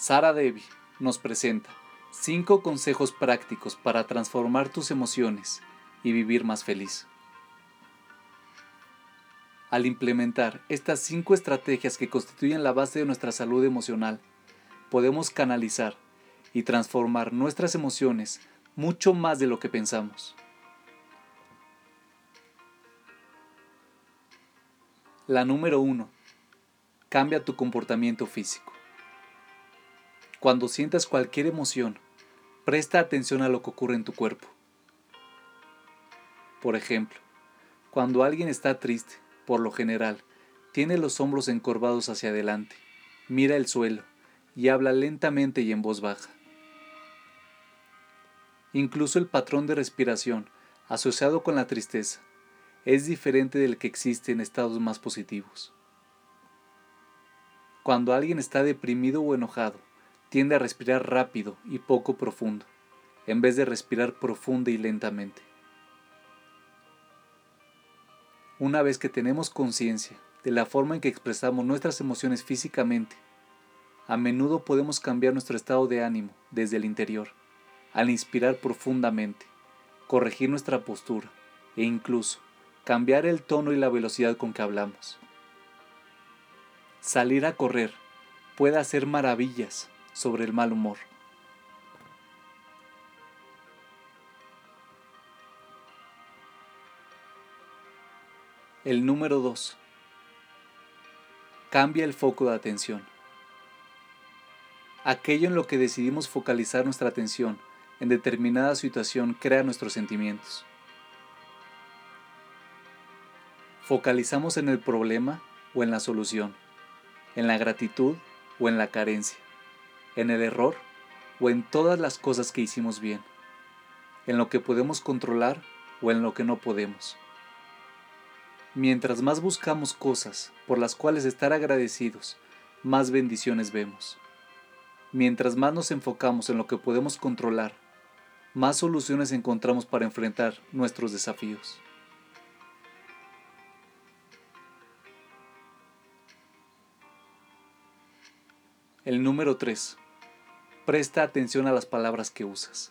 Sara Devi nos presenta 5 consejos prácticos para transformar tus emociones y vivir más feliz. Al implementar estas 5 estrategias que constituyen la base de nuestra salud emocional, podemos canalizar y transformar nuestras emociones mucho más de lo que pensamos. La número 1. Cambia tu comportamiento físico. Cuando sientas cualquier emoción, presta atención a lo que ocurre en tu cuerpo. Por ejemplo, cuando alguien está triste, por lo general, tiene los hombros encorvados hacia adelante, mira el suelo y habla lentamente y en voz baja. Incluso el patrón de respiración, asociado con la tristeza, es diferente del que existe en estados más positivos. Cuando alguien está deprimido o enojado, tiende a respirar rápido y poco profundo, en vez de respirar profunda y lentamente. Una vez que tenemos conciencia de la forma en que expresamos nuestras emociones físicamente, a menudo podemos cambiar nuestro estado de ánimo desde el interior al inspirar profundamente, corregir nuestra postura e incluso cambiar el tono y la velocidad con que hablamos. Salir a correr puede hacer maravillas sobre el mal humor. El número 2. Cambia el foco de atención. Aquello en lo que decidimos focalizar nuestra atención en determinada situación crea nuestros sentimientos. Focalizamos en el problema o en la solución, en la gratitud o en la carencia, en el error o en todas las cosas que hicimos bien, en lo que podemos controlar o en lo que no podemos. Mientras más buscamos cosas por las cuales estar agradecidos, más bendiciones vemos. Mientras más nos enfocamos en lo que podemos controlar más soluciones encontramos para enfrentar nuestros desafíos. El número 3. Presta atención a las palabras que usas.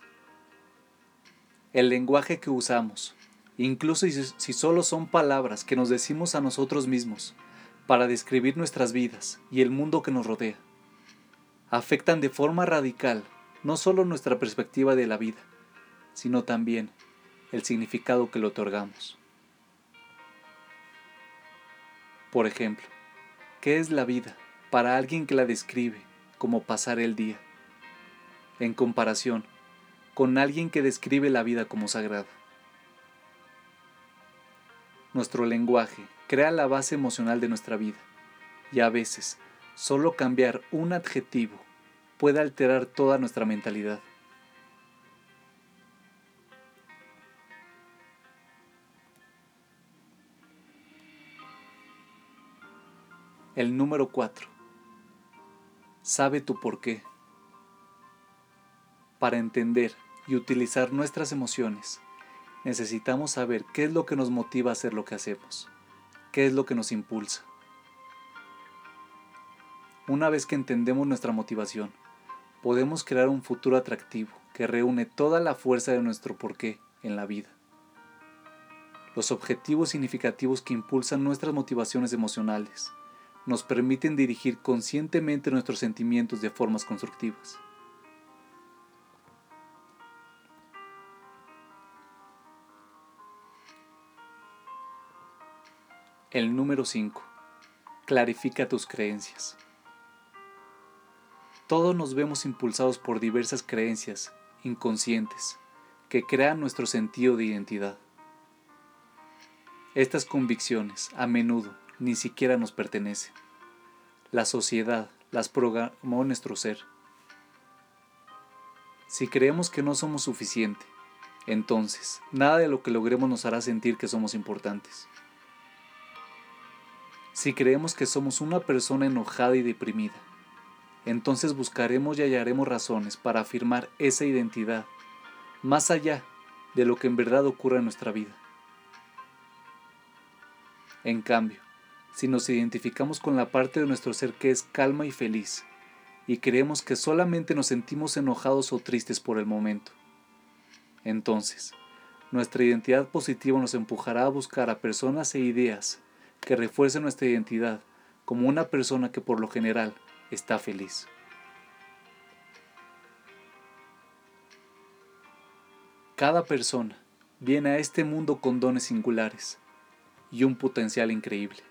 El lenguaje que usamos, incluso si solo son palabras que nos decimos a nosotros mismos para describir nuestras vidas y el mundo que nos rodea, afectan de forma radical no solo nuestra perspectiva de la vida, sino también el significado que le otorgamos. Por ejemplo, ¿qué es la vida para alguien que la describe como pasar el día? En comparación con alguien que describe la vida como sagrada. Nuestro lenguaje crea la base emocional de nuestra vida y a veces solo cambiar un adjetivo puede alterar toda nuestra mentalidad. El número 4. Sabe tu por qué. Para entender y utilizar nuestras emociones, necesitamos saber qué es lo que nos motiva a hacer lo que hacemos, qué es lo que nos impulsa. Una vez que entendemos nuestra motivación, podemos crear un futuro atractivo que reúne toda la fuerza de nuestro porqué en la vida. Los objetivos significativos que impulsan nuestras motivaciones emocionales nos permiten dirigir conscientemente nuestros sentimientos de formas constructivas. El número 5. Clarifica tus creencias. Todos nos vemos impulsados por diversas creencias inconscientes que crean nuestro sentido de identidad. Estas convicciones a menudo ni siquiera nos pertenece. La sociedad las programó nuestro ser. Si creemos que no somos suficiente, entonces nada de lo que logremos nos hará sentir que somos importantes. Si creemos que somos una persona enojada y deprimida, entonces buscaremos y hallaremos razones para afirmar esa identidad, más allá de lo que en verdad ocurre en nuestra vida. En cambio, si nos identificamos con la parte de nuestro ser que es calma y feliz, y creemos que solamente nos sentimos enojados o tristes por el momento. Entonces, nuestra identidad positiva nos empujará a buscar a personas e ideas que refuercen nuestra identidad como una persona que por lo general está feliz. Cada persona viene a este mundo con dones singulares y un potencial increíble.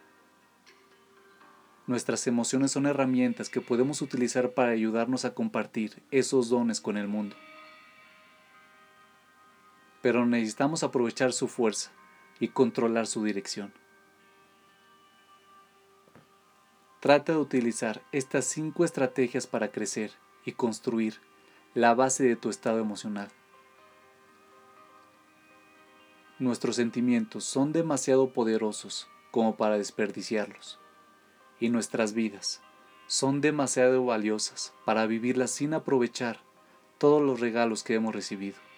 Nuestras emociones son herramientas que podemos utilizar para ayudarnos a compartir esos dones con el mundo. Pero necesitamos aprovechar su fuerza y controlar su dirección. Trata de utilizar estas cinco estrategias para crecer y construir la base de tu estado emocional. Nuestros sentimientos son demasiado poderosos como para desperdiciarlos, y nuestras vidas son demasiado valiosas para vivirlas sin aprovechar todos los regalos que hemos recibido.